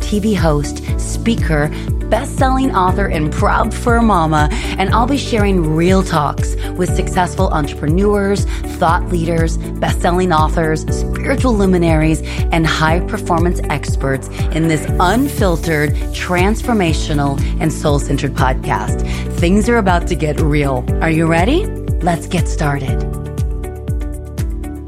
TV host, speaker, best-selling author, and proud fur mama, and I'll be sharing real talks with successful entrepreneurs, thought leaders, best-selling authors, spiritual luminaries, and high-performance experts in this unfiltered, transformational, and soul-centered podcast. Things are about to get real. Are you ready? Let's get started.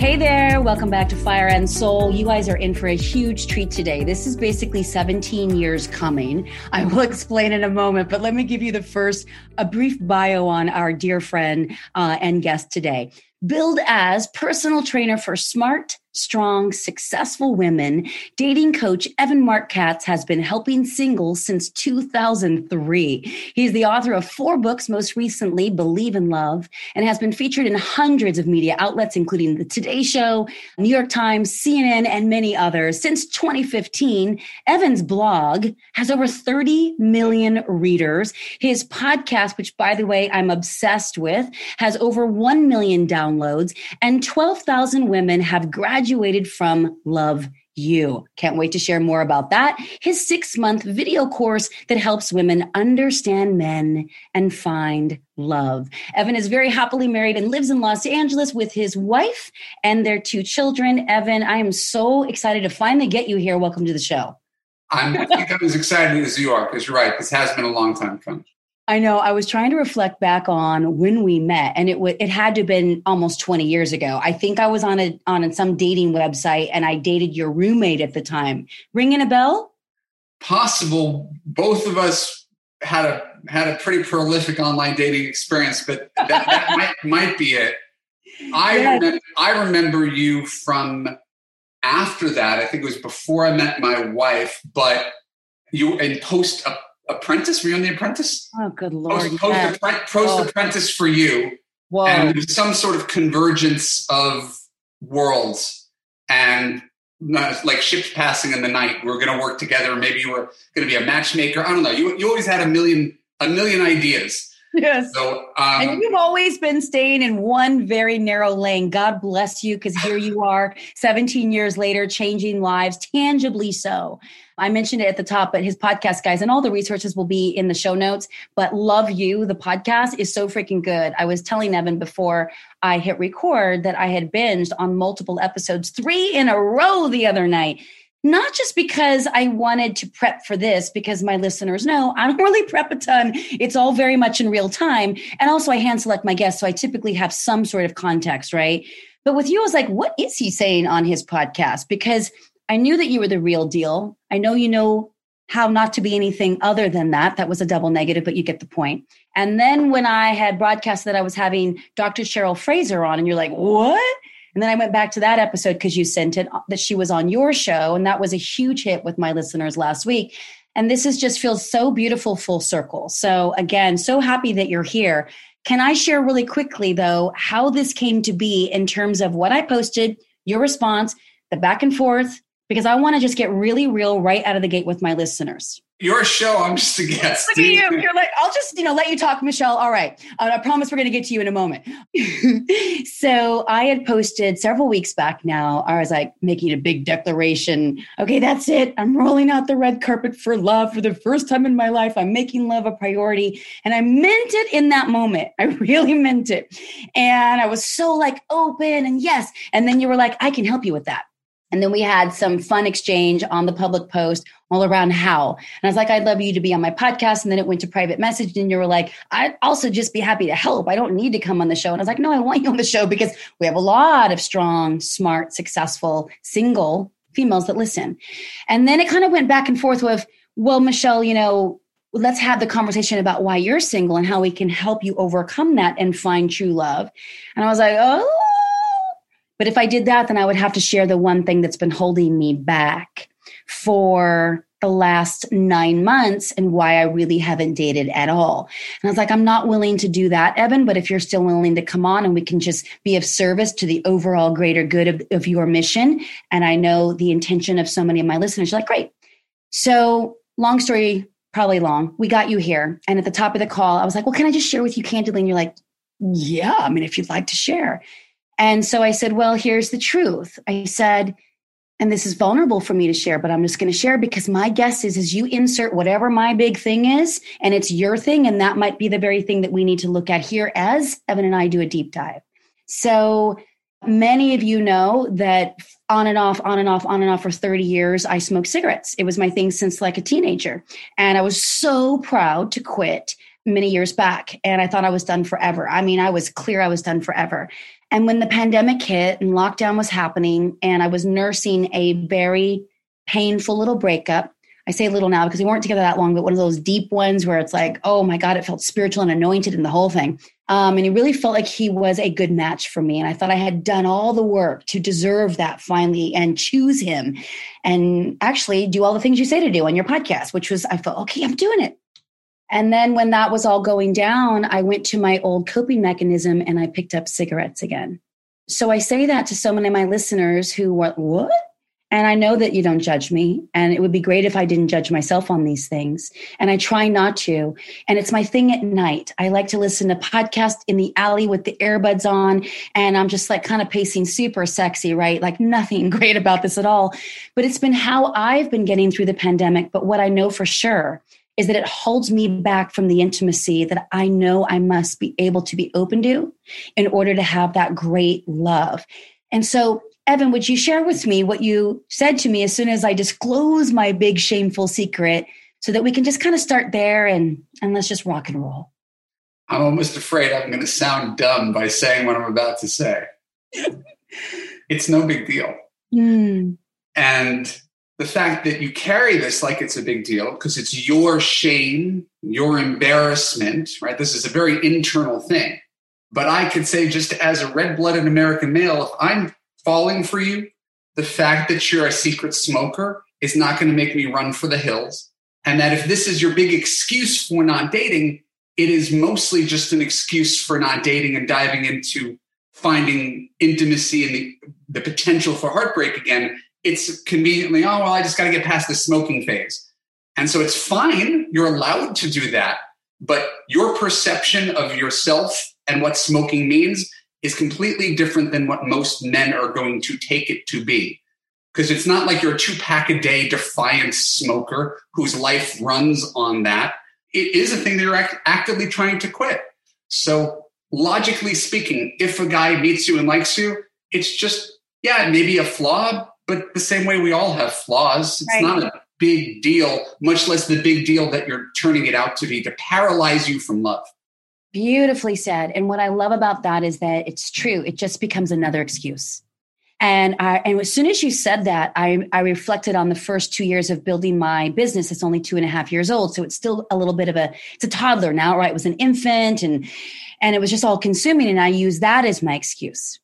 Hey there, welcome back to Fire and Soul. You guys are in for a huge treat today. This is basically 17 years coming. I will explain in a moment, but let me give you the first, a brief bio on our dear friend uh, and guest today. Billed as personal trainer for smart, strong, successful women, dating coach Evan Marc Katz has been helping singles since 2003. He's the author of four books, most recently, Believe in Love, and has been featured in hundreds of media outlets, including The Today Show, New York Times, CNN, and many others. Since 2015, Evan's blog has over 30 million readers. His podcast, which by the way, I'm obsessed with, has over 1 million downloads, and 12,000 women have graduated graduated from Love U. Can't wait to share more about that. His six month video course that helps women understand men and find love. Evan is very happily married and lives in Los Angeles with his wife and their two children. Evan, I am so excited to finally get you here. Welcome to the show. I'm, as excited as you are because you're right. This has been a long time coming. I know. I was trying to reflect back on when we met, and it w- it had to have been almost twenty years ago. I think I was on a on some dating website, and I dated your roommate at the time. Ringing a bell? Possible. Both of us had a had a pretty prolific online dating experience, but that, that might might be it. I yes. remember, I remember you from after that. I think it was before I met my wife, but you in post Apprentice? Were you on The Apprentice? Oh, good lord! Post, post, post oh. Apprentice for you, Whoa. and some sort of convergence of worlds, and like ships passing in the night. We are going to work together. Maybe you were going to be a matchmaker. I don't know. You you always had a million a million ideas. Yes. So, um, and you've always been staying in one very narrow lane. God bless you, because here you are, 17 years later, changing lives, tangibly so. I mentioned it at the top, but his podcast, guys, and all the resources will be in the show notes. But Love U, the podcast, is so freaking good. I was telling Evan before I hit record that I had binged on multiple episodes, three in a row the other night. Not just because I wanted to prep for this, because my listeners know I don't really prep a ton. It's all very much in real time. And also, I hand select my guests. So I typically have some sort of context, right? But with you, I was like, what is he saying on his podcast? Because I knew that you were the real deal. I know you know how not to be anything other than that. That was a double negative, but you get the point. And then when I had broadcast that I was having Dr. Cheryl Fraser on, and you're like, what? And then I went back to that episode because you sent it uh, that she was on your show. And that was a huge hit with my listeners last week. And this is just feels so beautiful full circle. So again, so happy that you're here. Can I share really quickly though how this came to be in terms of what I posted, your response, the back and forth, because I want to just get really real right out of the gate with my listeners. Your show, I'm just a guest. Look at you. You're like, I'll just, you know, let you talk, Michelle. All right. Uh, I promise we're going to get to you in a moment. so I had posted several weeks back now. I was like making a big declaration. Okay, that's it. I'm rolling out the red carpet for love for the first time in my life. I'm making love a priority. And I meant it in that moment. I really meant it. And I was so like open and yes. And then you were like, I can help you with that. And then we had some fun exchange on the public post all around how. And I was like, I'd love you to be on my podcast. And then it went to private message. And you were like, I'd also just be happy to help. I don't need to come on the show. And I was like, no, I want you on the show because we have a lot of strong, smart, successful, single females that listen. And then it kind of went back and forth with, well, Michelle, you know, let's have the conversation about why you're single and how we can help you overcome that and find true love. And I was like, oh, but if I did that, then I would have to share the one thing that's been holding me back. for the last nine months and why I really haven't dated at all. And I was like, I'm not willing to do that, Evan, but if you're still willing to come on and we can just be of service to the overall greater good of, of your mission. And I know the intention of so many of my listeners, you're like, great. So long story, probably long. We got you here. And at the top of the call, I was like, well, can I just share with you candidly? And you're like, yeah, I mean, if you'd like to share. And so I said, well, here's the truth. I said, and this is vulnerable for me to share but i'm just going to share because my guess is is you insert whatever my big thing is and it's your thing and that might be the very thing that we need to look at here as evan and i do a deep dive. So many of you know that on and off on and off on and off for 30 years i smoked cigarettes. It was my thing since like a teenager. And i was so proud to quit many years back and i thought i was done forever. I mean i was clear i was done forever and when the pandemic hit and lockdown was happening, and I was nursing a very painful little breakup, I say little now because we weren't together that long, but one of those deep ones where it's like, oh my God, it felt spiritual and anointed in the whole thing. Um, and he really felt like he was a good match for me. And I thought I had done all the work to deserve that finally and choose him and actually do all the things you say to do on your podcast, which was, I felt, okay, I'm doing it. And then when that was all going down, I went to my old coping mechanism and I picked up cigarettes again. So I say that to so many of my listeners who were, what? And I know that you don't judge me. And it would be great if I didn't judge myself on these things. And I try not to. And it's my thing at night. I like to listen to podcasts in the alley with the earbuds on. And I'm just like kind of pacing super sexy, right? Like nothing great about this at all. But it's been how I've been getting through the pandemic. But what I know for sure is that it holds me back from the intimacy that I know I must be able to be open to in order to have that great love. And so, Evan, would you share with me what you said to me as soon as I disclose my big shameful secret so that we can just kind of start there and, and let's just rock and roll? I'm almost afraid I'm going to sound dumb by saying what I'm about to say. it's no big deal. Mm. And the fact that you carry this like it's a big deal because it's your shame, your embarrassment, right? This is a very internal thing. But I could say, just as a red blooded American male, if I'm falling for you, the fact that you're a secret smoker is not going to make me run for the hills. And that if this is your big excuse for not dating, it is mostly just an excuse for not dating and diving into finding intimacy and the, the potential for heartbreak again it's conveniently, oh, well, I just got to get past the smoking phase. And so it's fine. You're allowed to do that. But your perception of yourself and what smoking means is completely different than what most men are going to take it to be. Because it's not like you're a two pack a day defiant smoker whose life runs on that. It is a thing that you're act- actively trying to quit. So, logically speaking, if a guy meets you and likes you, it's just, yeah, maybe a flaw, but the same way we all have flaws. It's right. not a big deal, much less the big deal that you're turning it out to be to paralyze you from love. Beautifully said. And what I love about that is that it's true. It just becomes another excuse. And I, and as soon as you said that, I, I reflected on the first two years of building my business. It's only two and a half years old, so it's still a little bit of a it's a toddler now, right? It was an infant, and and it was just all consuming, and I use that as my excuse.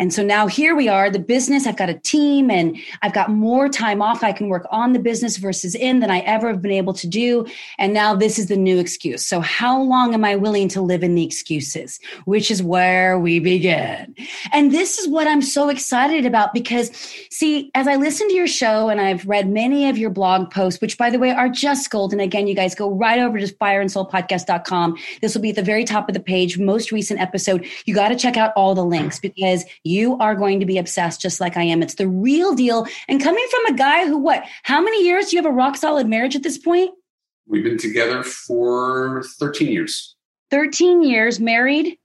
And so now here we are, the business, I've got a team and I've got more time off. I can work on the business versus in than I ever have been able to do. And now this is the new excuse. So how long am I willing to live in the excuses? Which is where we begin. And this is what I'm so excited about because see, as I listen to your show and I've read many of your blog posts, which by the way are just gold. And again, you guys go right over to fireandsoulpodcast.com. This will be at the very top of the page, most recent episode. You got to check out all the links because you are going to be obsessed just like I am. It's the real deal. And coming from a guy who, what, how many years do you have a rock solid marriage at this point? We've been together for 13 years. 13 years, married?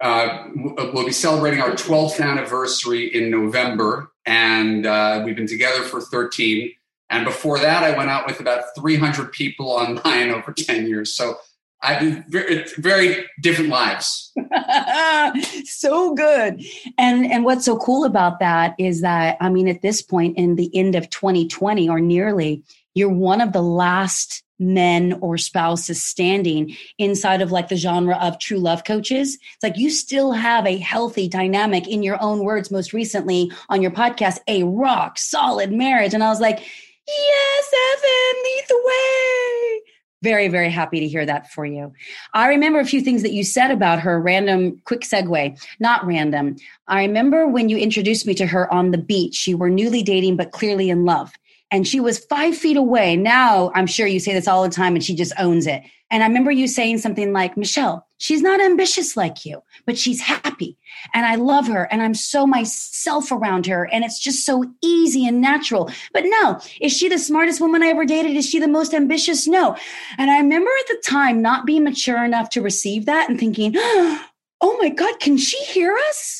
Uh, we'll be celebrating our 12th anniversary in November, and uh, we've been together for 13. And before that, I went out with about 300 people online over 10 years. So I very, very different lives. so good. And and what's so cool about that is that I mean at this point in the end of 2020 or nearly you're one of the last men or spouses standing inside of like the genre of true love coaches. It's like you still have a healthy dynamic in your own words, most recently on your podcast, a rock solid marriage. And I was like, yes, Evan, lead the way. Very, very happy to hear that for you. I remember a few things that you said about her. Random, quick segue, not random. I remember when you introduced me to her on the beach. You were newly dating, but clearly in love and she was five feet away. Now I'm sure you say this all the time and she just owns it. And I remember you saying something like, Michelle, she's not ambitious like you, but she's happy. And I love her. And I'm so myself around her. And it's just so easy and natural. But no, is she the smartest woman I ever dated? Is she the most ambitious? No. And I remember at the time not being mature enough to receive that and thinking, oh my God, can she hear us?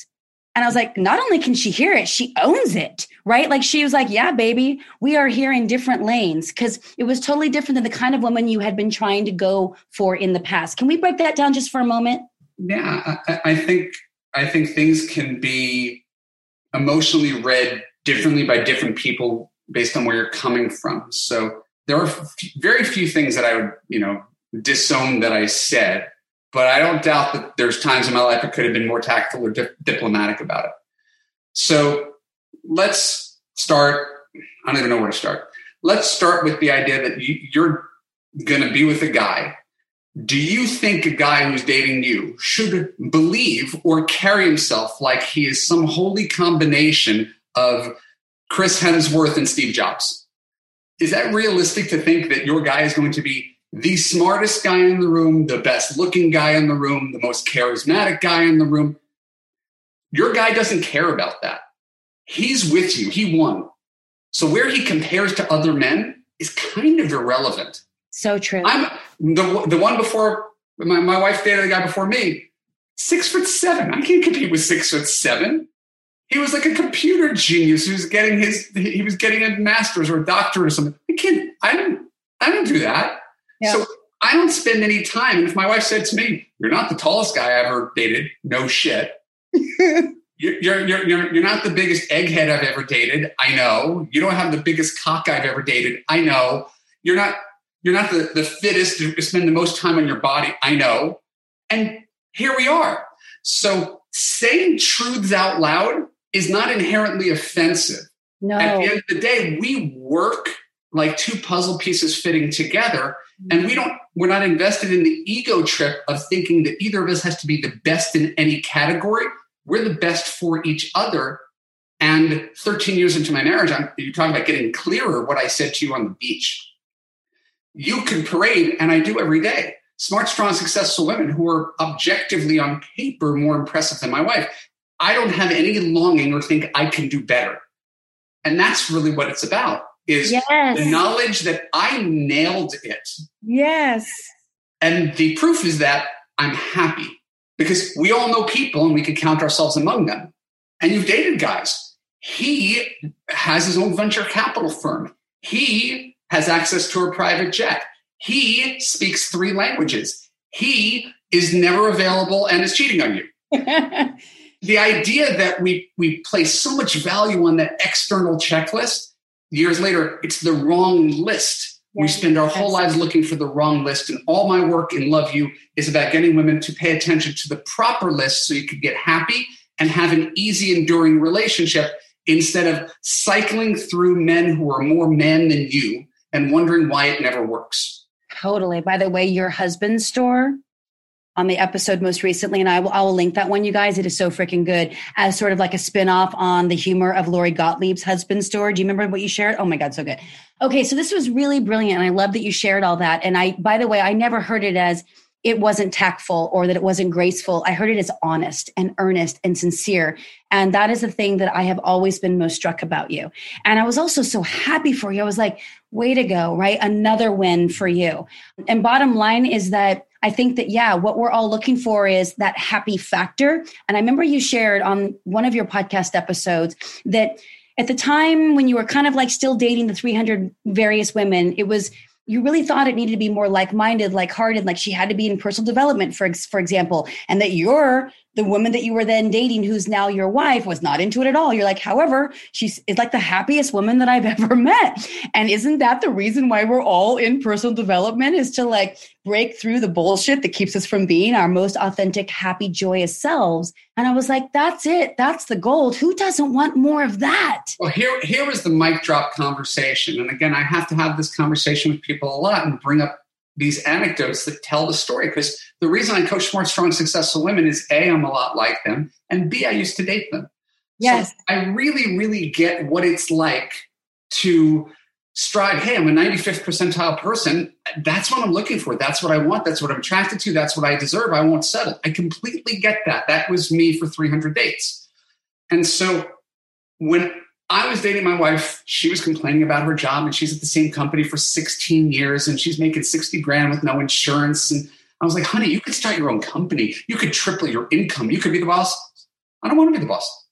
And I was like, not only can she hear it, she owns it, right? Like she was like, yeah, baby, we are here in different lanes because it was totally different than the kind of woman you had been trying to go for in the past. Can we break that down just for a moment? Yeah, I, I think I think things can be emotionally read differently by different people based on where you're coming from. So there are very few things that I would, you know, disown that I said but I don't doubt that there's times in my life I could have been more tactful or di- diplomatic about it. So let's start. I don't even know where to start. Let's start with the idea that you, you're going to be with a guy. Do you think a guy who's dating you should believe or carry himself like he is some holy combination of Chris Hemsworth and Steve Jobs? Is that realistic to think that your guy is going to be the smartest guy in the room, the best looking guy in the room, the most charismatic guy in the room. Your guy doesn't care about that. He's with you. He won. So where he compares to other men is kind of irrelevant. So true. I'm the, the one before my, my wife dated the guy before me, six foot seven. I can't compete with six foot seven. He was like a computer genius was getting his he was getting a master's or a doctorate or something. I can't I don't I don't do that. Yeah. So I don't spend any time. And if my wife said to me, "You're not the tallest guy I ever dated," no shit. you're, you're, you're, you're not the biggest egghead I've ever dated. I know. You don't have the biggest cock I've ever dated. I know. You're not you're not the, the fittest to spend the most time on your body. I know. And here we are. So saying truths out loud is not inherently offensive. No. At the end of the day, we work like two puzzle pieces fitting together. Mm-hmm. And we don't we're not invested in the ego trip of thinking that either of us has to be the best in any category. We're the best for each other. And 13 years into my marriage I'm, you're talking about getting clearer what i said to you on the beach. You can parade and i do every day. Smart strong successful women who are objectively on paper more impressive than my wife. I don't have any longing or think i can do better. And that's really what it's about is yes. the knowledge that I nailed it. Yes. And the proof is that I'm happy because we all know people and we can count ourselves among them. And you've dated guys. He has his own venture capital firm. He has access to a private jet. He speaks three languages. He is never available and is cheating on you. the idea that we, we place so much value on that external checklist years later, it's the wrong list. Yeah, we spend our whole lives looking for the wrong list. And all my work in Love U is about getting women to pay attention to the proper list so you can get happy and have an easy, enduring relationship instead of cycling through men who are more men than you and wondering why it never works. Totally. By the way, your husband's store on the episode most recently, and I will, I will link that one, you guys. It is so freaking good as sort of like a spinoff on the humor of Lori Gottlieb's husband story. Do you remember what you shared? Oh my God, so good. Okay, so this was really brilliant. And I love that you shared all that. And I, by the way, I never heard it as it wasn't tactful or that it wasn't graceful. I heard it as honest and earnest and sincere. And that is the thing that I have always been most struck about you. And I was also so happy for you. I was like, way to go, right? Another win for you. And bottom line is that I think that, yeah, what we're all looking for is that happy factor. And I remember you shared on one of your podcast episodes that at the time when you were kind of like still dating the 300 various women, it was you really thought it needed to be more like-minded, like-hearted, like she had to be in personal development, for for example, and that your the woman that you were then dating, who's now your wife, was not into it at all. You're like, however, she's is like the happiest woman that I've ever met. And isn't that the reason why we're all in personal development is to like break through the bullshit that keeps us from being our most authentic, happy, joyous selves? And I was like, that's it. That's the gold. Who doesn't want more of that? Well, here, here was the mic drop conversation. And again, I have to have this conversation with people a lot and bring up these anecdotes that tell the story. Because the reason I coach smart, strong, successful women is A, I'm a lot like them, and B, I used to date them. Yes. So I really, really get what it's like to strive. Hey, I'm a 95th percentile person. That's what I'm looking for. That's what I want. That's what I'm attracted to. That's what I deserve. I won't settle. I completely get that. That was me for 300 dates. And so when I was dating my wife. She was complaining about her job, and she's at the same company for 16 years, and she's making 60 grand with no insurance. And I was like, honey, you could start your own company. You could triple your income. You could be the boss. I don't want to be the boss.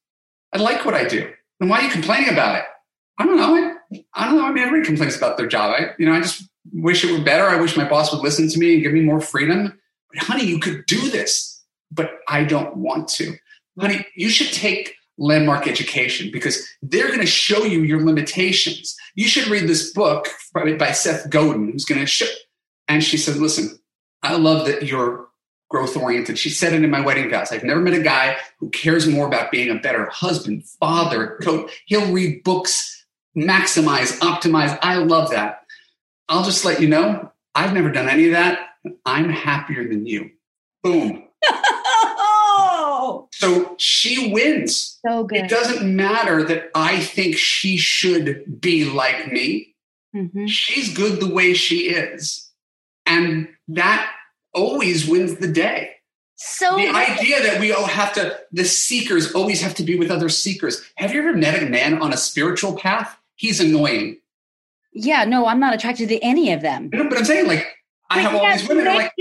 I like what I do. Then why are you complaining about it? I don't know. I, I don't know. I mean, everybody complains about their job. I, you know, I just wish it were better. I wish my boss would listen to me and give me more freedom. But honey, you could do this, but I don't want to. Honey, you should take landmark education because they're going to show you your limitations. You should read this book by Seth Godin, who's going to show. And she said, Listen, I love that you're growth oriented. She said it in my wedding vows. I've never met a guy who cares more about being a better husband, father, coach. He'll read books, maximize, optimize. I love that. I'll just let you know, I've never done any of that. I'm happier than you. Boom. So she wins. So good. It doesn't matter that I think she should be like me. Mm-hmm. She's good the way she is. And that always wins the day. So the idea that we all have to, the seekers always have to be with other seekers. Have you ever met a man on a spiritual path? He's annoying. Yeah, no, I'm not attracted to any of them. but I'm saying, like, I have all these women. Like,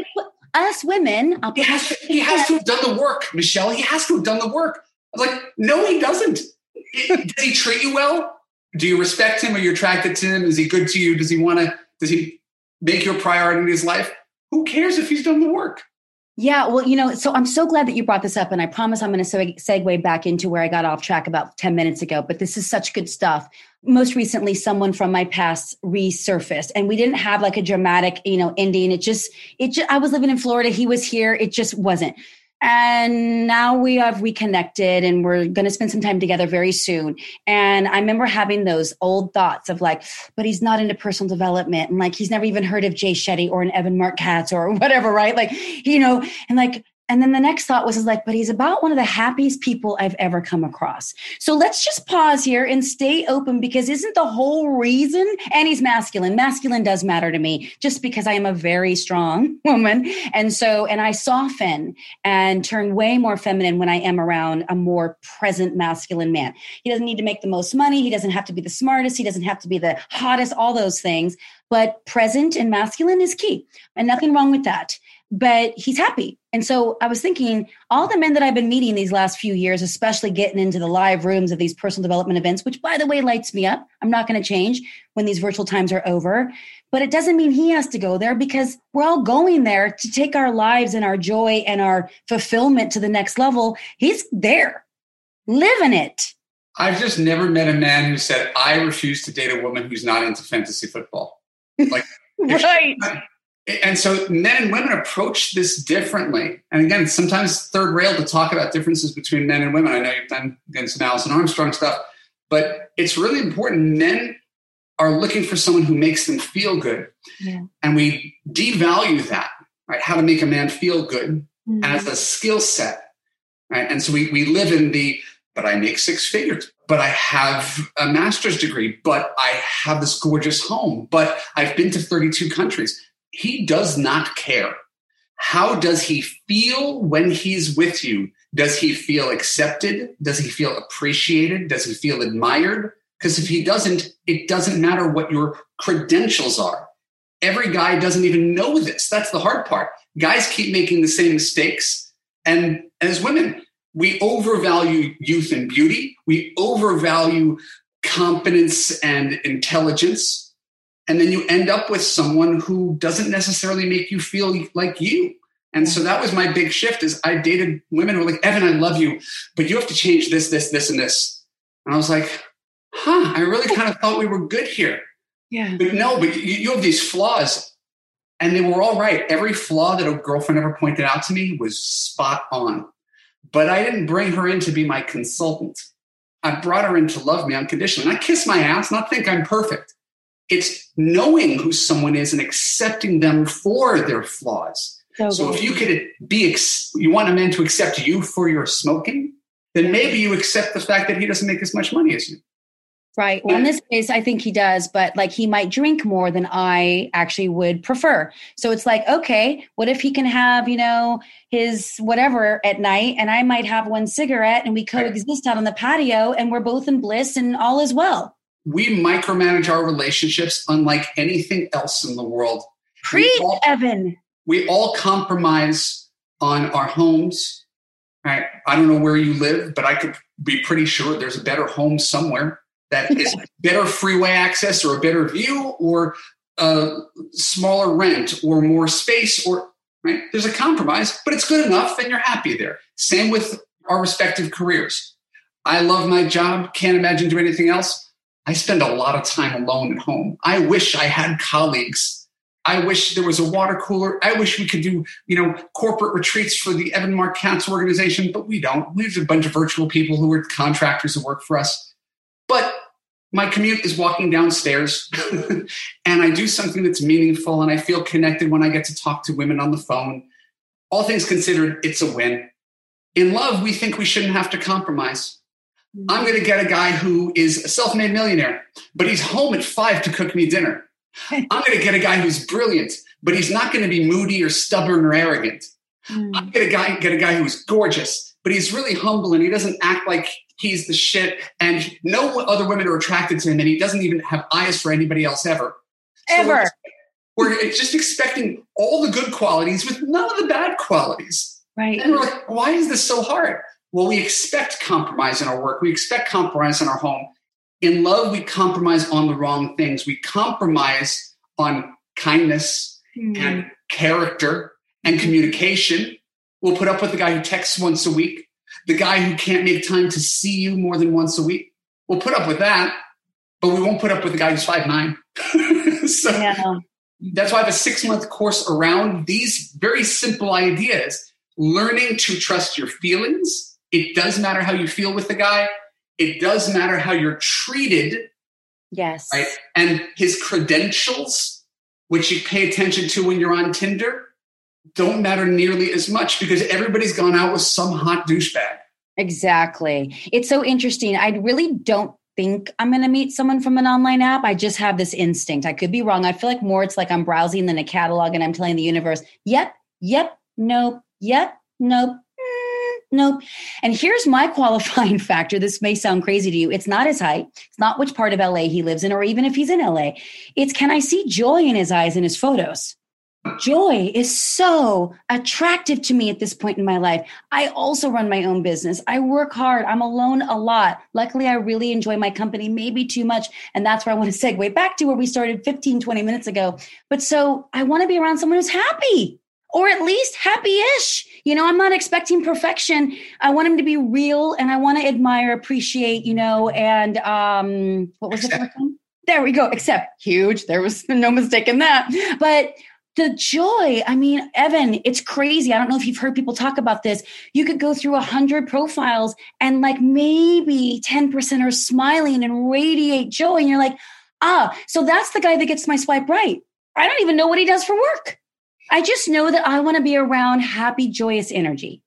us women. he has, to, he has to have done the work, Michelle. He has to have done the work. I was like, no, he doesn't. Does he treat you well? Do you respect him? Are you attracted to him? Is he good to you? Does he want to? Does he make you a priority in his life? Who cares if he's done the work? Yeah, well, you know, so I'm so glad that you brought this up, and I promise I'm going to segue back into where I got off track about 10 minutes ago. But this is such good stuff. Most recently, someone from my past resurfaced, and we didn't have like a dramatic, you know, ending. It just, it just, I was living in Florida. He was here. It just wasn't. And now we have reconnected and we're going to spend some time together very soon. And I remember having those old thoughts of like, but he's not into personal development. And like, he's never even heard of Jay Shetty or an Evan Marc Katz or whatever, right? Like, you know, and like, and then the next thought was like, but he's about one of the happiest people I've ever come across. So let's just pause here and stay open because isn't the whole reason, and he's masculine. Masculine does matter to me just because I am a very strong woman. And so, and I soften and turn way more feminine when I am around a more present masculine man. He doesn't need to make the most money. He doesn't have to be the smartest. He doesn't have to be the hottest, all those things. But present and masculine is key. And nothing wrong with that but he's happy. And so I was thinking, all the men that I've been meeting these last few years, especially getting into the live rooms of these personal development events, which by the way lights me up. I'm not going to change when these virtual times are over. But it doesn't mean he has to go there because we're all going there to take our lives and our joy and our fulfillment to the next level. He's there, living it. I've just never met a man who said, I refuse to date a woman who's not into fantasy football. Like, right and so men and women approach this differently. And again, sometimes third rail to talk about differences between men and women. I know you've done again some Alison Armstrong stuff, but it's really important. Men are looking for someone who makes them feel good. Yeah. And we devalue that, right? How to make a man feel good mm-hmm. as a skill set. Right. And so we, we live in the, but I make six figures, but I have a master's degree, but I have this gorgeous home, but I've been to 32 countries he does not care. How does he feel when he's with you? Does he feel accepted? Does he feel appreciated? Does he feel admired? Because if he doesn't, it doesn't matter what your credentials are. Every guy doesn't even know this. That's the hard part. Guys keep making the same mistakes. And as women, we overvalue youth and beauty. We overvalue competence and intelligence and then you end up with someone who doesn't necessarily make you feel like you And so that was my big shift is I dated women who were like, Evan, I love you, but you have to change this, this, this, and this. And I was like, huh, I really kind of thought we were good here. Yeah. But no, but you, you have these flaws. And they were all right. Every flaw that a girlfriend ever pointed out to me was spot on. But I didn't bring her in to be my consultant. I brought her in to love me unconditionally. And I kiss my ass, not think I'm perfect. It's knowing who someone is and accepting them for their flaws. So, so if you could be, ex- you want a man to accept you for your smoking, then maybe you accept the fact that he doesn't make as much money as you. Right. Well, in this case, I think he does, but like he might drink more than I actually would prefer. So it's like, okay, what if he can have, you know, his whatever at night and I might have one cigarette and we coexist out on the patio and we're both in bliss and all is well. We micromanage our relationships unlike anything else in the world. Preach, Evan. We all compromise on our homes. Right. I don't know where you live, but I could be pretty sure there's a better home somewhere that is better freeway access or a better view or a smaller rent or more space or right there's a compromise but it's good enough and you're happy there same with our respective careers i love my job can't imagine doing anything else i spend a lot of time alone at home i wish i had colleagues I wish there was a water cooler. I wish we could do, you know, corporate retreats for the Evan Marc Katz organization, but we don't. We have a bunch of virtual people who are contractors who work for us. But my commute is walking downstairs and I do something that's meaningful and I feel connected when I get to talk to women on the phone. All things considered, it's a win. In love, we think we shouldn't have to compromise. I'm going to get a guy who is a self made millionaire, but he's home at five to cook me dinner. I'm going to get a guy who's brilliant, but he's not going to be moody or stubborn or arrogant. Mm. I'm going to get a guy who's gorgeous, but he's really humble and he doesn't act like he's the shit, and no other women are attracted to him, and he doesn't even have eyes for anybody else ever. So ever. We're, we're just expecting all the good qualities with none of the bad qualities. Right. And we're like, why is this so hard? Well, we expect compromise in our work. We expect compromise in our home. In love, we compromise on the wrong things. We compromise on kindness mm. and character and communication. We'll put up with the guy who texts once a week the guy who can't make time to see you more than once a week. We'll put up with that, but we won't put up with the guy who's five nine. so yeah. that's why I have a six month course around these very simple ideas. Learning to trust your feelings. It does matter how you feel with the guy. It does matter how you're treated. Yes. Right. And his credentials, which you pay attention to when you're on Tinder, don't matter nearly as much because everybody's gone out with some hot douchebag. Exactly. It's so interesting. I really don't think I'm going to meet someone from an online app. I just have this instinct. I could be wrong. I feel like more it's like I'm browsing than a catalog and I'm telling the universe, yep, yep, nope, yep, nope, nope. And here's my qualifying factor. This may sound crazy to you. It's not his height. It's not which part of LA he lives in, or even if he's in LA. It's can I see joy in his eyes in his photos? joy is so attractive to me at this point in my life. I also run my own business. I work hard. I'm alone a lot. Luckily, I really enjoy my company, maybe too much. And that's where I want to segue back to where we started 15, 20 minutes ago. But so I want to be around someone who's happy or at least happy ish. You know, I'm not expecting perfection. I want him to be real and I want to admire, appreciate, you know, and um, what was the one? There we go. Except huge. There was no mistake in that. But the joy i mean evan it's crazy i don't know if you've heard people talk about this you could go through a 100 profiles and like maybe 10% are smiling and radiate joy and you're like ah so that's the guy that gets my swipe right i don't even know what he does for work i just know that i want to be around happy joyous energy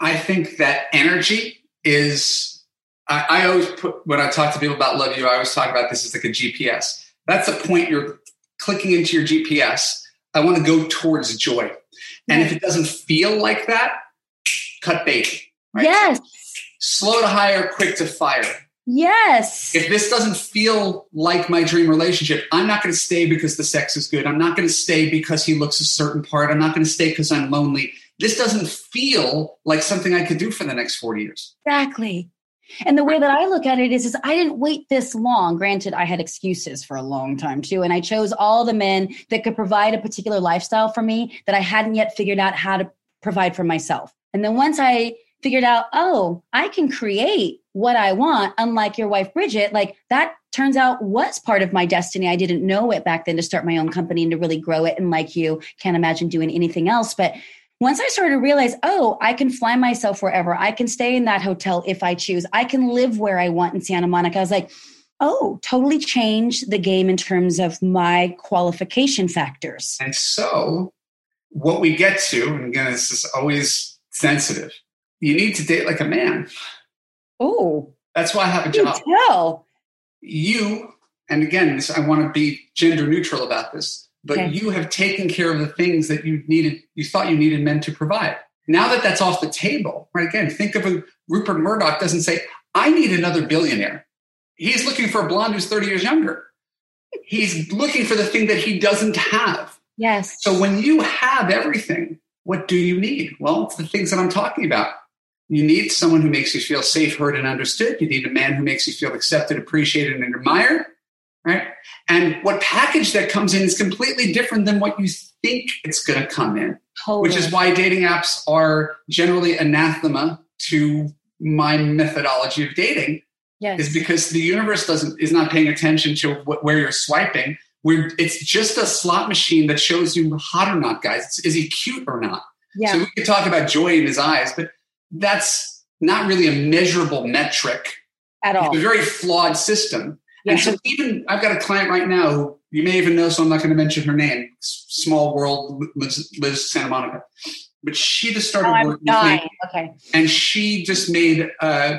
i think that energy is I, I always put when i talk to people about Love U i always talk about this as like a gps that's the point you're clicking into your gps I want to go towards joy. And if it doesn't feel like that, cut bait. Right? Yes. Slow to hire, quick to fire. Yes. If this doesn't feel like my dream relationship, I'm not going to stay because the sex is good. I'm not going to stay because he looks a certain part. I'm not going to stay because I'm lonely. This doesn't feel like something I could do for the next 40 years. Exactly. And the way that I look at it is, is I didn't wait this long. Granted, I had excuses for a long time too. And I chose all the men that could provide a particular lifestyle for me that I hadn't yet figured out how to provide for myself. And then once I figured out, oh, I can create what I want, unlike your wife, Bridget, like that turns out was part of my destiny. I didn't know it back then to start my own company and to really grow it. And like you, can't imagine doing anything else. But once I started to realize, oh, I can fly myself wherever, I can stay in that hotel if I choose, I can live where I want in Santa Monica. I was like, oh, totally changed the game in terms of my qualification factors. And so, what we get to, and again, this is always sensitive, you need to date like a man. Oh, that's why I have a job. Tell. You, and again, this, I want to be gender neutral about this, but okay. you have taken care of the things that you needed, you thought you needed men to provide. Now that that's off the table, right? Again, think of a Rupert Murdoch doesn't say, I need another billionaire. He's looking for a blonde who's 30 years younger. He's looking for the thing that he doesn't have. Yes. So when you have everything, what do you need? Well, it's the things that I'm talking about. You need someone who makes you feel safe, heard, and understood. You need a man who makes you feel accepted, appreciated, and admired. Right. And what package that comes in is completely different than what you think it's going to come in, totally. which is why dating apps are generally anathema to my methodology of dating yes. is because the universe doesn't is not paying attention to what, where you're swiping. Where it's just a slot machine that shows you hot or not, guys. is he cute or not? Yeah. So we could talk about joy in his eyes, but that's not really a measurable metric at all. It's a very flawed system. Yeah. And so even I've got a client right now who you may even know, so I'm not going to mention her name. Small world, lives, lives Santa Monica, but she just started oh, working with me, okay. and she just made uh,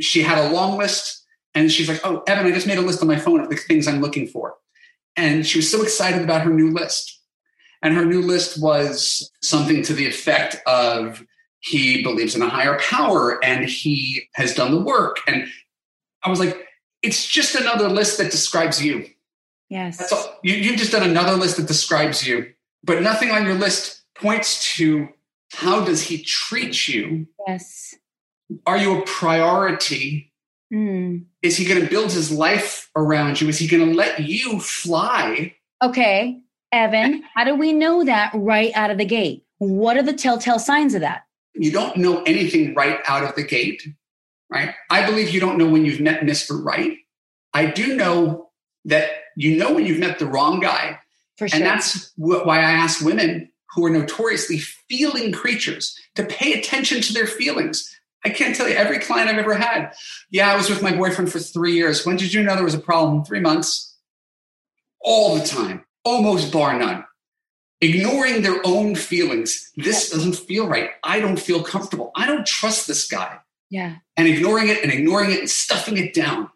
she had a long list and she's like, Oh, Evan, I just made a list on my phone of the things I'm looking for. And she was so excited about her new list. And her new list was something to the effect of he believes in a higher power and he has done the work. And I was like, it's just another list that describes you. Yes. That's all. You, you've just done another list that describes you, but nothing on your list points to how does he treat you? Yes are you a priority? Mm. Is he going to build his life around you? Is he going to let you fly? Okay, Evan, how do we know that right out of the gate? What are the telltale signs of that? You don't know anything right out of the gate, right? I believe you don't know when you've met Mr. Right. I do know that you know when you've met the wrong guy. Sure. And that's why I ask women who are notoriously feeling creatures to pay attention to their feelings. I can't tell you every client I've ever had. Yeah, I was with my boyfriend for three years. When did you know there was a problem? Three months. All the time, almost bar none. Ignoring their own feelings. This doesn't feel right. I don't feel comfortable. I don't trust this guy. Yeah. And ignoring it and ignoring it and stuffing it down.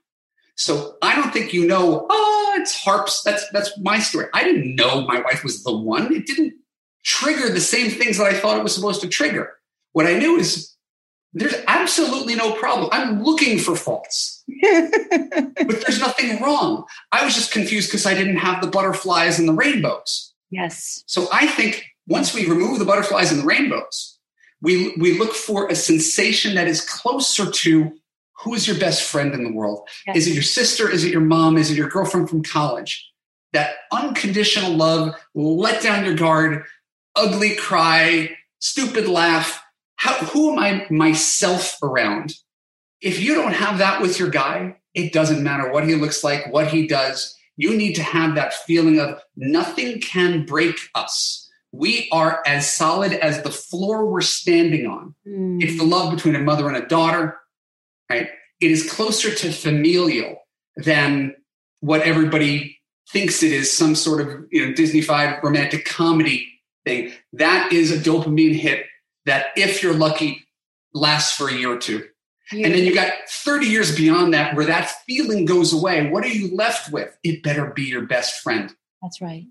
So I don't think you know, oh, it's harps. That's that's my story. I didn't know my wife was the one. It didn't trigger the same things that I thought it was supposed to trigger. What I knew is there's absolutely no problem. I'm looking for faults, but there's nothing wrong. I was just confused because I didn't have the butterflies and the rainbows. Yes. So I think once we remove the butterflies and the rainbows, we, we look for a sensation that is closer to who is your best friend in the world? Yes. Is it your sister? Is it your mom? Is it your girlfriend from college? That unconditional love, let down your guard, ugly cry, stupid laugh how, who am I myself around? If you don't have that with your guy, it doesn't matter what he looks like, what he does. You need to have that feeling of nothing can break us. We are as solid as the floor we're standing on. Mm. It's the love between a mother and a daughter, right? It is closer to familial than what everybody thinks it is some sort of you know Disney-fied romantic comedy thing. That is a dopamine hit that if you're lucky lasts for a year or two. Yeah. And then you got 30 years beyond that where that feeling goes away. What are you left with? It better be your best friend. That's right.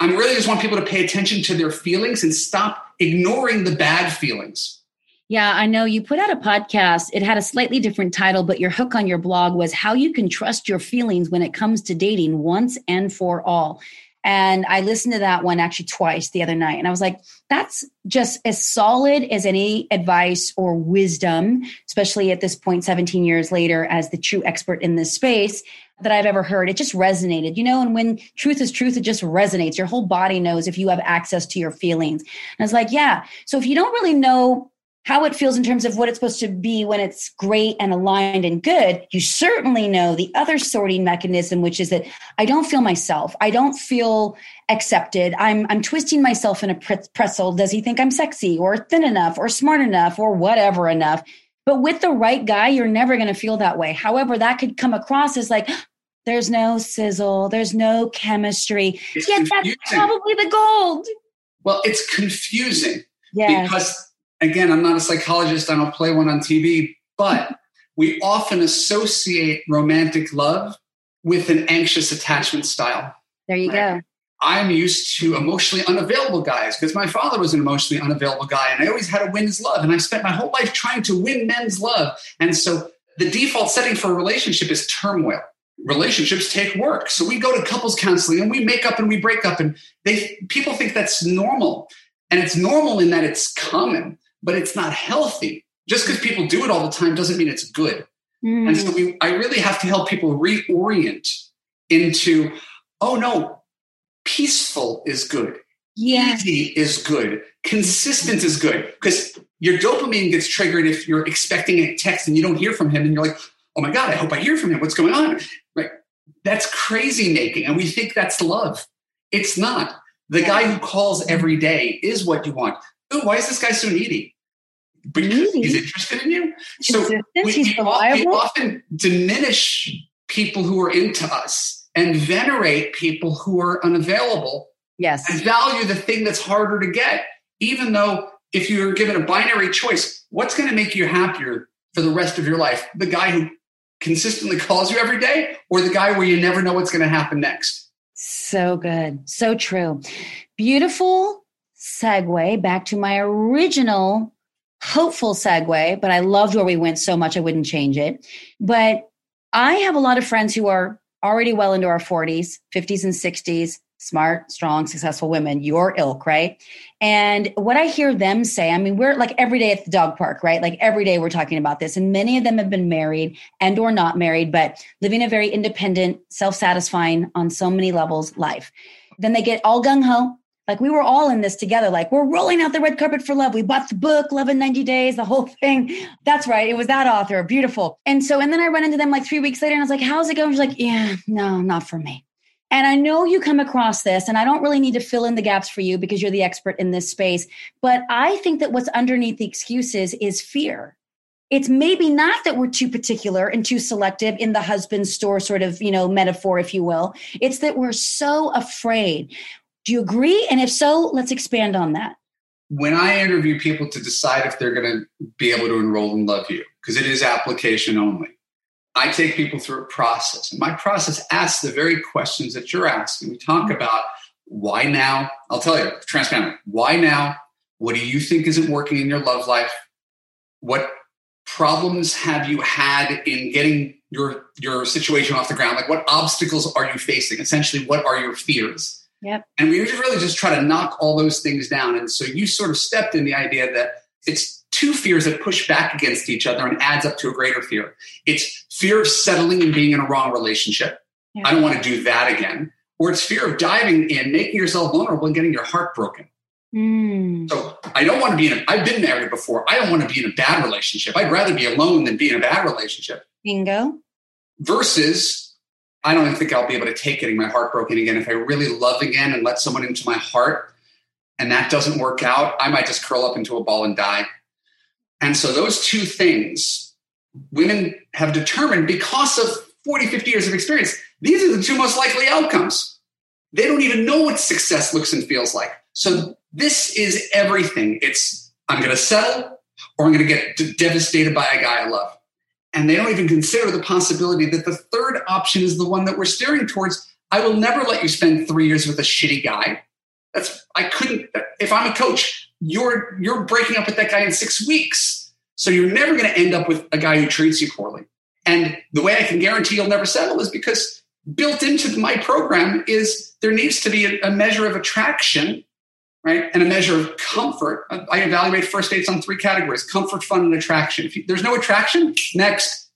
I really just want people to pay attention to their feelings and stop ignoring the bad feelings. Yeah, I know you put out a podcast. It had a slightly different title, but your hook on your blog was how you can trust your feelings when it comes to dating once and for all. And I listened to that one actually twice the other night. And I was like, that's just as solid as any advice or wisdom, especially at this point, 17 years later, as the true expert in this space that I've ever heard. It just resonated, you know, and when truth is truth, it just resonates. Your whole body knows if you have access to your feelings. And it's like, yeah. So if you don't really know how it feels in terms of what it's supposed to be when it's great and aligned and good, you certainly know the other sorting mechanism, which is that I don't feel myself. I don't feel accepted. I'm I'm twisting myself in a pretzel. Does he think I'm sexy or thin enough or smart enough or whatever enough? But with the right guy, you're never going to feel that way. However, that could come across as like, there's no sizzle, there's no chemistry. It's Yet confusing. that's probably the gold. Well, it's confusing yes. because again, I'm not a psychologist, I don't play one on TV, but we often associate romantic love with an anxious attachment style. There you right? go. I'm used to emotionally unavailable guys because my father was an emotionally unavailable guy and I always had to win his love. And I spent my whole life trying to win men's love. And so the default setting for a relationship is turmoil. Relationships take work. So we go to couples counseling and we make up and we break up and they people think that's normal. And it's normal in that it's common but it's not healthy. Just because people do it all the time doesn't mean it's good. Mm. And so we, I really have to help people reorient into, oh no, peaceful is good. Yeah. Easy is good. Consistent is good. Because your dopamine gets triggered if you're expecting a text and you don't hear from him and you're like, oh my God, I hope I hear from him. What's going on? Right. That's crazy making. And we think that's love. It's not. The guy who calls every day is what you want oh, why is this guy so needy? Because needy. he's interested in you. So we, we often diminish people who are into us and venerate people who are unavailable. Yes. And value the thing that's harder to get, even though if you're given a binary choice, what's going to make you happier for the rest of your life? The guy who consistently calls you every day or the guy where you never know what's going to happen next? So good. So true. Beautiful segue back to my original hopeful segue, but I loved where we went so much I wouldn't change it. But I have a lot of friends who are already well into our 40s, 50s, and 60s, smart, strong, successful women, your ilk, right? And what I hear them say, I mean, we're like every day at the dog park, right? Like every day we're talking about this. And many of them have been married and or not married, but living a very independent, self-satisfying on so many levels life. Then they get all gung ho like we were all in this together. Like we're rolling out the red carpet for love. We bought the book, Love in 90 Days, the whole thing. That's right. It was that author. Beautiful. And so, and then I run into them like three weeks later and I was like, how's it going? She's like, yeah, no, not for me. And I know you come across this, and I don't really need to fill in the gaps for you because you're the expert in this space. But I think that what's underneath the excuses is fear. It's maybe not that we're too particular and too selective in the husband store sort of, you know, metaphor, if you will. It's that we're so afraid. Do you agree? And if so, let's expand on that. When I interview people to decide if they're going to be able to enroll in Love U, because it is application only, I take people through a process. And my process asks the very questions that you're asking. We talk mm-hmm. about why now? I'll tell you, transparently, why now? What do you think isn't working in your love life? What problems have you had in getting your your situation off the ground? Like what obstacles are you facing? Essentially, what are your fears? Yep. And we really just try to knock all those things down. And so you sort of stepped in the idea that it's two fears that push back against each other and adds up to a greater fear. It's fear of settling and being in a wrong relationship. I don't want to do that again. Or it's fear of diving in, making yourself vulnerable and getting your heart broken. Mm. So I don't want to be in a, I've been married before. I don't want to be in a bad relationship. I'd rather be alone than be in a bad relationship. Bingo. Versus I don't think I'll be able to take getting my heart broken again. If I really love again and let someone into my heart and that doesn't work out, I might just curl up into a ball and die. And so those two things women have determined because of 40, 50 years of experience, these are the two most likely outcomes. They don't even know what success looks and feels like. So this is everything. It's I'm going to settle or I'm going to get devastated by a guy I love and they don't even consider the possibility that the third option is the one that we're steering towards. I will never let you spend three years with a shitty guy. That's I couldn't. If I'm a coach, you're you're breaking up with that guy in six weeks, so you're never going to end up with a guy who treats you poorly. And the way I can guarantee you'll never settle is because built into my program is there needs to be a, a measure of attraction right? And a measure of comfort. I evaluate first dates on three categories comfort, fun, and attraction. If you, there's no attraction, next.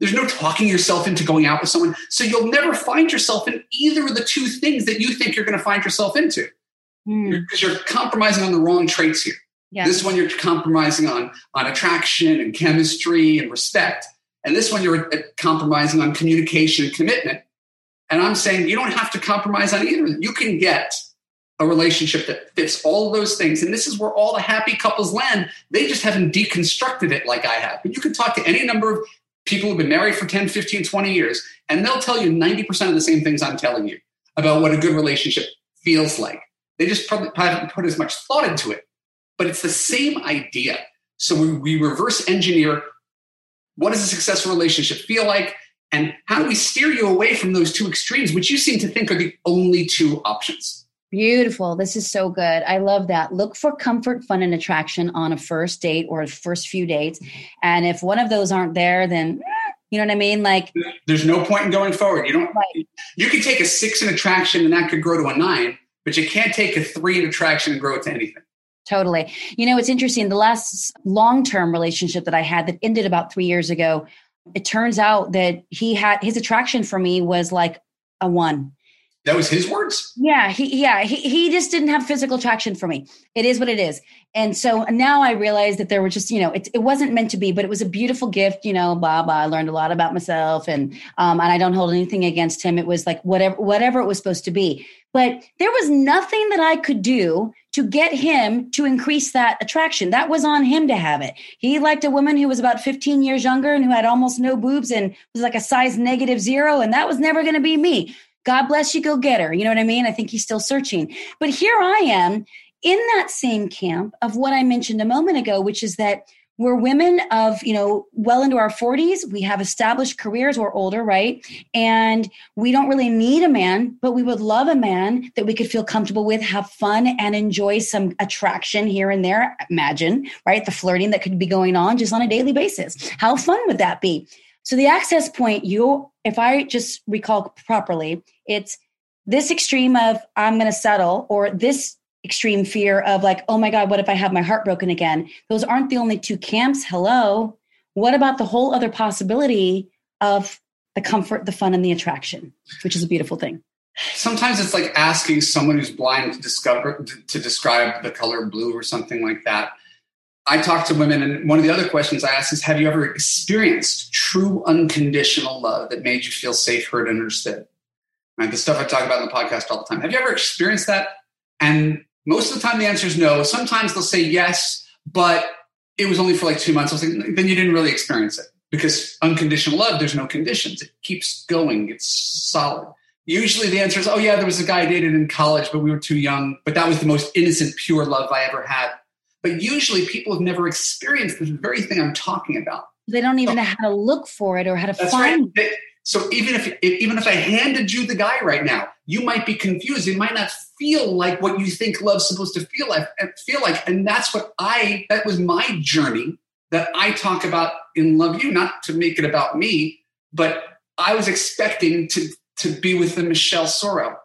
There's no talking yourself into going out with someone. So you'll never find yourself in either of the two things that you think you're going to find yourself into. Because mm. you're, you're, compromising on the wrong traits here. Yes. This one you're compromising on, on attraction and chemistry and respect. And this one you're uh, compromising on communication and commitment. And I'm saying you don't have to compromise on either. You can get a relationship that fits all of those things. And this is where all the happy couples land. They just haven't deconstructed it like I have. But you can talk to any number of people who've been married for 10, 15, 20 years, and they'll tell you 90% of the same things I'm telling you about what a good relationship feels like. They just probably haven't put as much thought into it. But it's the same idea. So we, we reverse engineer what does a successful relationship feel like? And how do we steer you away from those two extremes, which you seem to think are the only two options? Beautiful. This is so good. I love that. Look for comfort, fun, and attraction on a first date or first few dates. And if one of those aren't there, then you know what I mean? Like there's no point in going forward. You don't right. you can take a six in attraction and that could grow to a nine, but you can't take a three in attraction and grow it to anything. Totally. You know, it's interesting. The last long term relationship that I had that ended about three years ago, it turns out that he had his attraction for me was like a one that was his words? Yeah, he yeah, he, he just didn't have physical attraction for me. It is what it is. And so now I realize that there were just, you know, it, it wasn't meant to be, but it was a beautiful gift, you know, blah blah. I learned a lot about myself and um and I don't hold anything against him. It was like whatever whatever it was supposed to be. But there was nothing that I could do to get him to increase that attraction. That was on him to have it. He liked a woman who was about 15 years younger and who had almost no boobs and was like a size negative zero. And that was never going to be me. God bless you, go get her. You know what I mean? I think he's still searching. But here I am in that same camp of what I mentioned a moment ago, which is that we're women of, you know, well into our 40s. We have established careers we're older, right? And we don't really need a man, but we would love a man that we could feel comfortable with, have fun, and enjoy some attraction here and there. Imagine, right? The flirting that could be going on just on a daily basis. How fun would that be? So the access point, you, if I just recall properly, it's this extreme of I'm going to settle, or this extreme fear of like, oh my God, what if I have my heart broken again? Those aren't the only two camps. Hello. What about the whole other possibility of the comfort, the fun, and the attraction, which is a beautiful thing? Sometimes it's like asking someone who's blind to discover to describe the color blue or something like that. I talk to women, and one of the other questions I ask is Have you ever experienced true unconditional love that made you feel safe, heard, and understood? Right? The stuff I talk about in the podcast all the time. Have you ever experienced that? And most of the time, the answer is no. Sometimes they'll say yes, but it was only for like two months. I was like, then you didn't really experience it because unconditional love, there's no conditions. It keeps going, it's solid. Usually the answer is, oh, yeah, there was a guy I dated in college, but we were too young. But that was the most innocent, pure love I ever had but usually people have never experienced the very thing I'm talking about. They don't even oh. know how to look for it or how to find right. it. So even if even if I handed you the guy right now, you might be confused. It might not feel like what you think love's supposed to feel like. Eh, feel like, and that's what I. That was my journey that I talk about in Love U. Not to make it about me, but I was expecting to to be with the Michelle Sorro.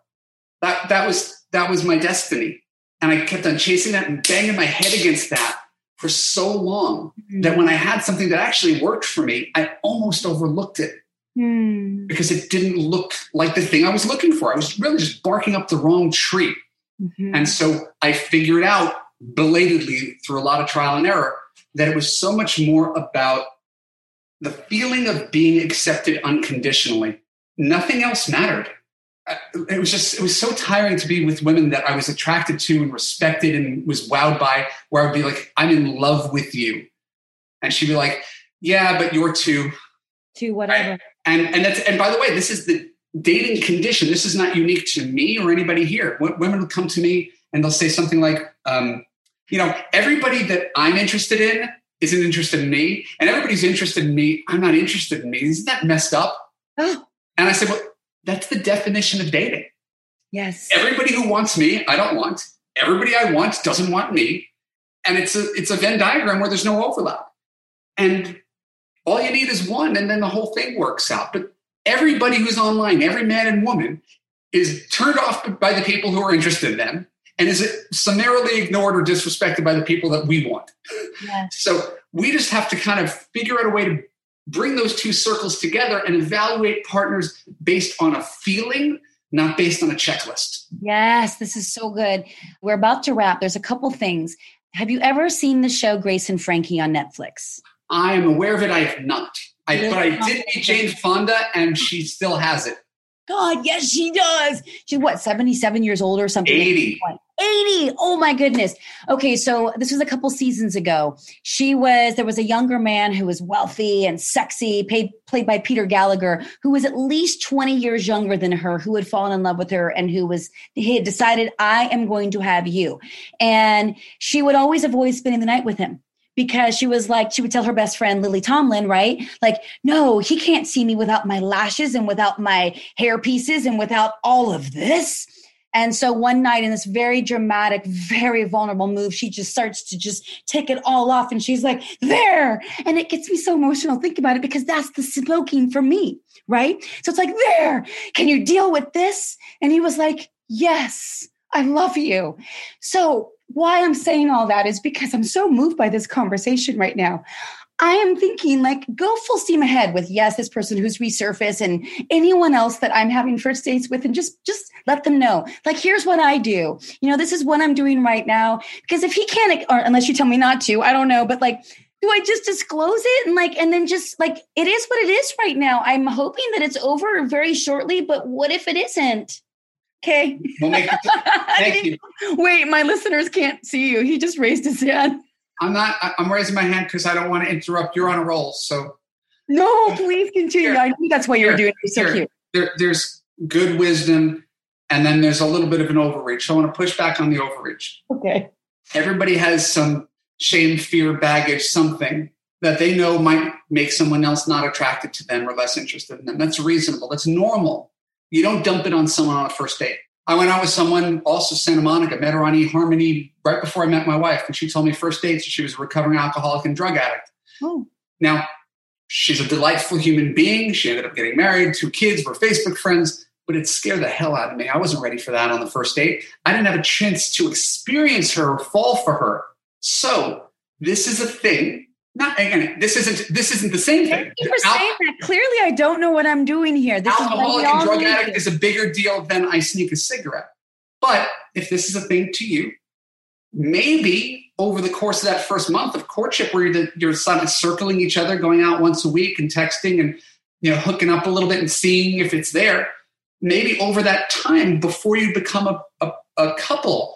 That that was that was my destiny. And I kept on chasing that and banging my head against that for so long mm. that when I had something that actually worked for me, I almost overlooked it mm. because it didn't look like the thing I was looking for. I was really just barking up the wrong tree. Mm-hmm. And so I figured out belatedly through a lot of trial and error that it was so much more about the feeling of being accepted unconditionally. Nothing else mattered it was just it was so tiring to be with women that I was attracted to and respected and was wowed by where I would be like I'm in love with you. And she'd be like yeah but you're too. Too whatever. And and that's and by the way this is the dating condition. This is not unique to me or anybody here. Women will come to me and they'll say something like um, you know everybody that I'm interested in isn't interested in me and everybody's interested in me. I'm not interested in me. Isn't that messed up? Oh. and I said well that's the definition of dating. Yes. Everybody who wants me, I don't want. Everybody I want doesn't want me. And it's a it's a Venn diagram where there's no overlap. And all you need is one, and then the whole thing works out. But everybody who's online, every man and woman, is turned off by the people who are interested in them and is it summarily ignored or disrespected by the people that we want. Yes. So we just have to kind of figure out a way to bring those two circles together and evaluate partners based on a feeling not based on a checklist. Yes, this is so good. We're about to wrap. There's a couple things. Have you ever seen the show Grace and Frankie on Netflix? I am aware of it. I have not. I, but I did meet Jane Fonda, and she still has it. God, yes, she does. She's what, 77 years old or something? 80. 80. Oh my goodness. Okay, so this was a couple seasons ago. She was there was a younger man who was wealthy and sexy, paid, played by Peter Gallagher, who was at least 20 years younger than her, who had fallen in love with her and who was he had decided I am going to have you. And she would always avoid spending the night with him because she was like, she would tell her best friend, Lily Tomlin, right? Like, no, he can't see me without my lashes and without my hair pieces and without all of this. And so one night in this very dramatic, very vulnerable move, she just starts to just take it all off. And she's like, there. And it gets me so emotional. Think about it because that's the smoking for me, right? So it's like, there. Can you deal with this? And he was like, yes, I love you. So why I'm saying all that is because I'm so moved by this conversation right now. I am thinking like go full steam ahead with yes, this person who's resurfaced and anyone else that I'm having first dates with and just just let them know. Like here's what I do. You know, this is what I'm doing right now. Because if he can't or unless you tell me not to, I don't know, but like do I just disclose it and like and then just like it is what it is right now. I'm hoping that it's over very shortly, but what if it isn't? Okay. We'll Thank you. Wait, my listeners can't see you. He just raised his hand. I'm not. I'm raising my hand because I don't want to interrupt. You're on a roll, so. No, please continue. Here, I think that's why you're doing it. so here. cute. There, there's good wisdom, and then there's a little bit of an overreach. So I want to push back on the overreach. Okay. Everybody has some shame, fear, baggage, something that they know might make someone else not attracted to them or less interested in them. That's reasonable. That's normal. You don't dump it on someone on a first date. I went out with someone also Santa Monica, met her on eHarmony right before I met my wife, and she told me first dates she was a recovering alcoholic and drug addict. Oh. Now, she's a delightful human being. She ended up getting married, two kids, we're Facebook friends, but it scared the hell out of me. I wasn't ready for that on the first date. I didn't have a chance to experience her or fall for her. So, this is a thing not again. This isn't. This isn't the same thing. Thank you for Al- saying that. Clearly, I don't know what I'm doing here. This alcoholic and drug addict is a bigger deal than I sneak a cigarette. But if this is a thing to you, maybe over the course of that first month of courtship, where you're, you're circling each other, going out once a week, and texting, and you know, hooking up a little bit and seeing if it's there. Maybe over that time, before you become a, a, a couple,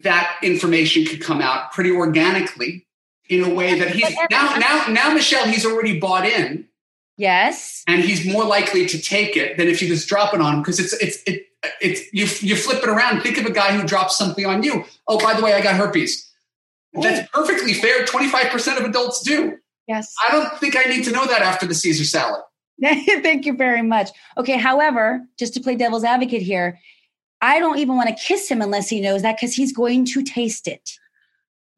that information could come out pretty organically in a way that he's now now now Michelle he's already bought in. Yes. And he's more likely to take it than if you just drop it on him because it's it's it it's you you flip it around. Think of a guy who drops something on you. Oh, by the way, I got herpes. That's perfectly fair. 25% of adults do. Yes. I don't think I need to know that after the Caesar salad. Thank you very much. Okay, however, just to play devil's advocate here, I don't even want to kiss him unless he knows that because he's going to taste it.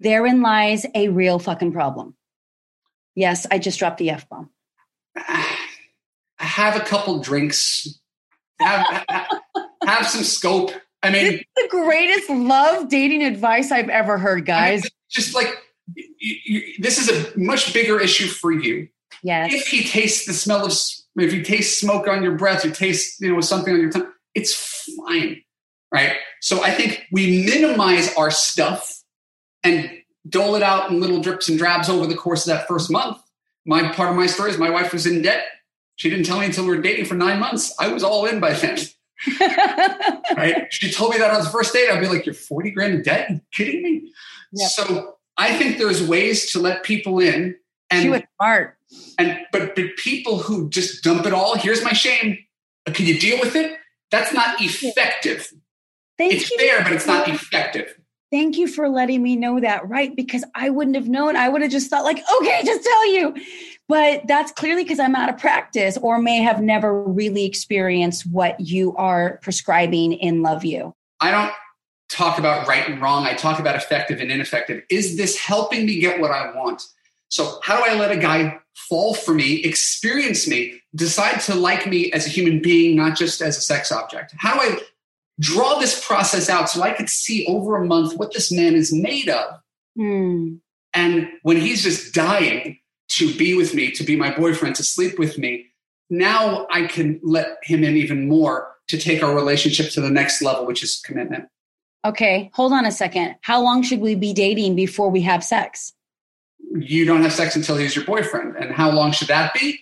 Therein lies a real fucking problem. Yes, I just dropped the F bomb. I Have a couple drinks. Have, have some scope. I mean, it's the greatest love dating advice I've ever heard, guys. I mean, just like you, you, this is a much bigger issue for you. Yes. If he tastes the smell of, if you taste smoke on your breath, you taste, you know, something on your tongue, it's fine, right? So I think we minimize our stuff and dole it out in little drips and drabs over the course of that first month. My part of my story is my wife was in debt. She didn't tell me until we were dating for nine months. I was all in by then. right? She told me that on the first date. I'd be like, "You're forty grand in debt? Are you kidding me?" Yep. So I think there's ways to let people in. And, she was smart. And but, but people who just dump it all. Here's my shame. Can you deal with it? That's not effective. Thank it's you. fair, but it's not effective. Thank you for letting me know that, right? Because I wouldn't have known. I would have just thought, like, okay, just tell you. But that's clearly because I'm out of practice or may have never really experienced what you are prescribing in Love U. I don't talk about right and wrong. I talk about effective and ineffective. Is this helping me get what I want? So, how do I let a guy fall for me, experience me, decide to like me as a human being, not just as a sex object? How do I draw this process out so I could see over a month what this man is made of? Mm. And when he's just dying to be with me, to be my boyfriend, to sleep with me, now I can let him in even more to take our relationship to the next level, which is commitment. Okay, hold on a second. How long should we be dating before we have sex? You don't have sex until he's your boyfriend. And how long should that be?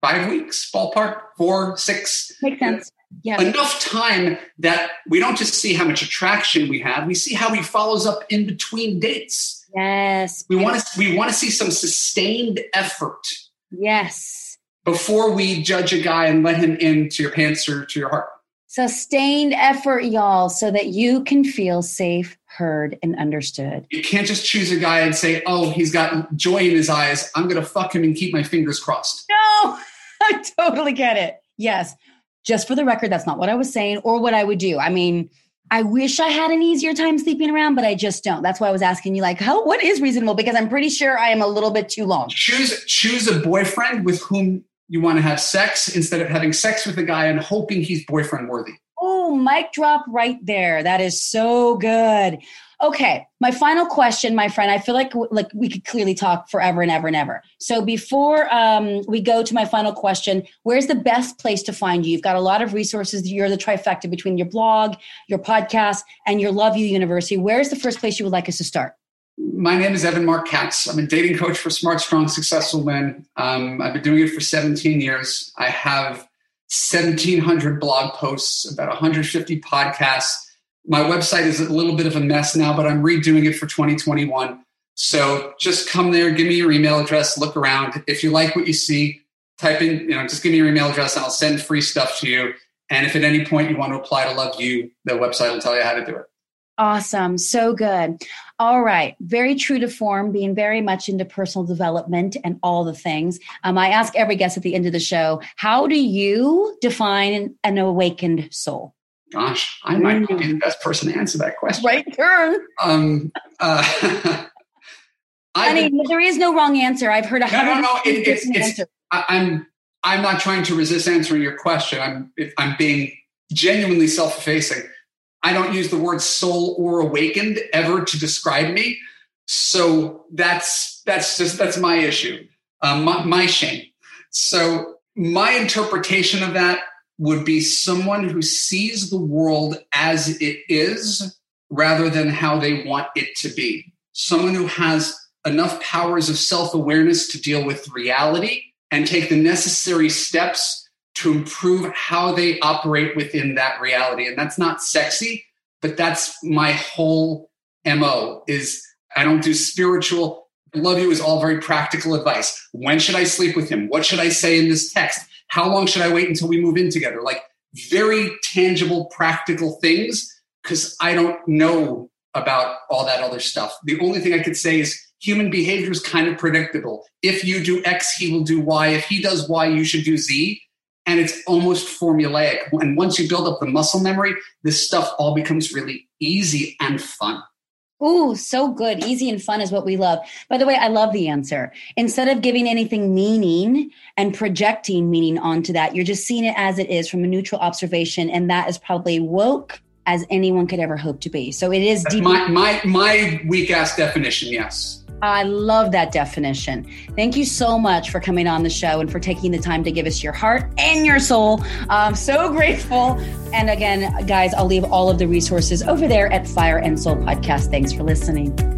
Five weeks, ballpark, four, six. Makes sense. Yeah. Enough time that we don't just see how much attraction we have, we see how he follows up in between dates. Yes. We want to we want to see some sustained effort. Yes. Before we judge a guy and let him into your pants or to your heart. Sustained effort, y'all, so that you can feel safe, heard, and understood. You can't just choose a guy and say, oh, he's got joy in his eyes. I'm going to fuck him and keep my fingers crossed. No, I totally get it. Yes. Just for the record, that's not what I was saying or what I would do. I mean, I wish I had an easier time sleeping around, but I just don't. That's why I was asking you, like, how what is reasonable? Because I'm pretty sure I am a little bit too long. Choose choose a boyfriend with whom you want to have sex instead of having sex with a guy and hoping he's boyfriend worthy. Oh, mic drop right there. That is so good. Okay, my final question, my friend. I feel like like we could clearly talk forever and ever and ever. So before um, we go to my final question, where's the best place to find you? You've got a lot of resources. You're the trifecta between your blog, your podcast, and your Love U University. Where's the first place you would like us to start? My name is Evan Marc Katz. I'm a dating coach for smart, strong, successful men. Um, I've been doing it for 17 years. I have 1,700 blog posts, about 150 podcasts. My website is a little bit of a mess now, but I'm redoing it for 2021. So just come there, give me your email address, look around. If you like what you see, type in, you know, just give me your email address and I'll send free stuff to you. And if at any point you want to apply to Love U, the website will tell you how to do it. Awesome. So good. All right. Very true to form, being very much into personal development and all the things. Um, I ask every guest at the end of the show, how do you define an awakened soul? Gosh, I might not be the best person to answer that question. Right turn. Um, uh, I mean, there is no wrong answer. I've heard a no, no, no. It, it's, it's, I, I'm, I'm not trying to resist answering your question. I'm, I'm being genuinely self-effacing I don't use the word soul or awakened ever to describe me. So that's that's just that's my issue, um, my, my shame. So my interpretation of that would be someone who sees the world as it is rather than how they want it to be. Someone who has enough powers of self awareness to deal with reality and take the necessary steps to improve how they operate within that reality. And that's not sexy, but that's my whole MO is I don't do spiritual. Love U is all very practical advice. When should I sleep with him? What should I say in this text? How long should I wait until we move in together? Like very tangible, practical things because I don't know about all that other stuff. The only thing I could say is human behavior is kind of predictable. If you do X, he will do Y. If he does Y, you should do Z and it's almost formulaic. And once you build up the muscle memory, this stuff all becomes really easy and fun. Ooh, so good. Easy and fun is what we love. By the way, I love the answer. Instead of giving anything meaning and projecting meaning onto that, you're just seeing it as it is from a neutral observation. And that is probably woke as anyone could ever hope to be. So it is deep. My, my, my weak ass definition, yes. I love that definition. Thank you so much for coming on the show and for taking the time to give us your heart and your soul. I'm so grateful. And again, guys, I'll leave all of the resources over there at Fire and Soul Podcast. Thanks for listening.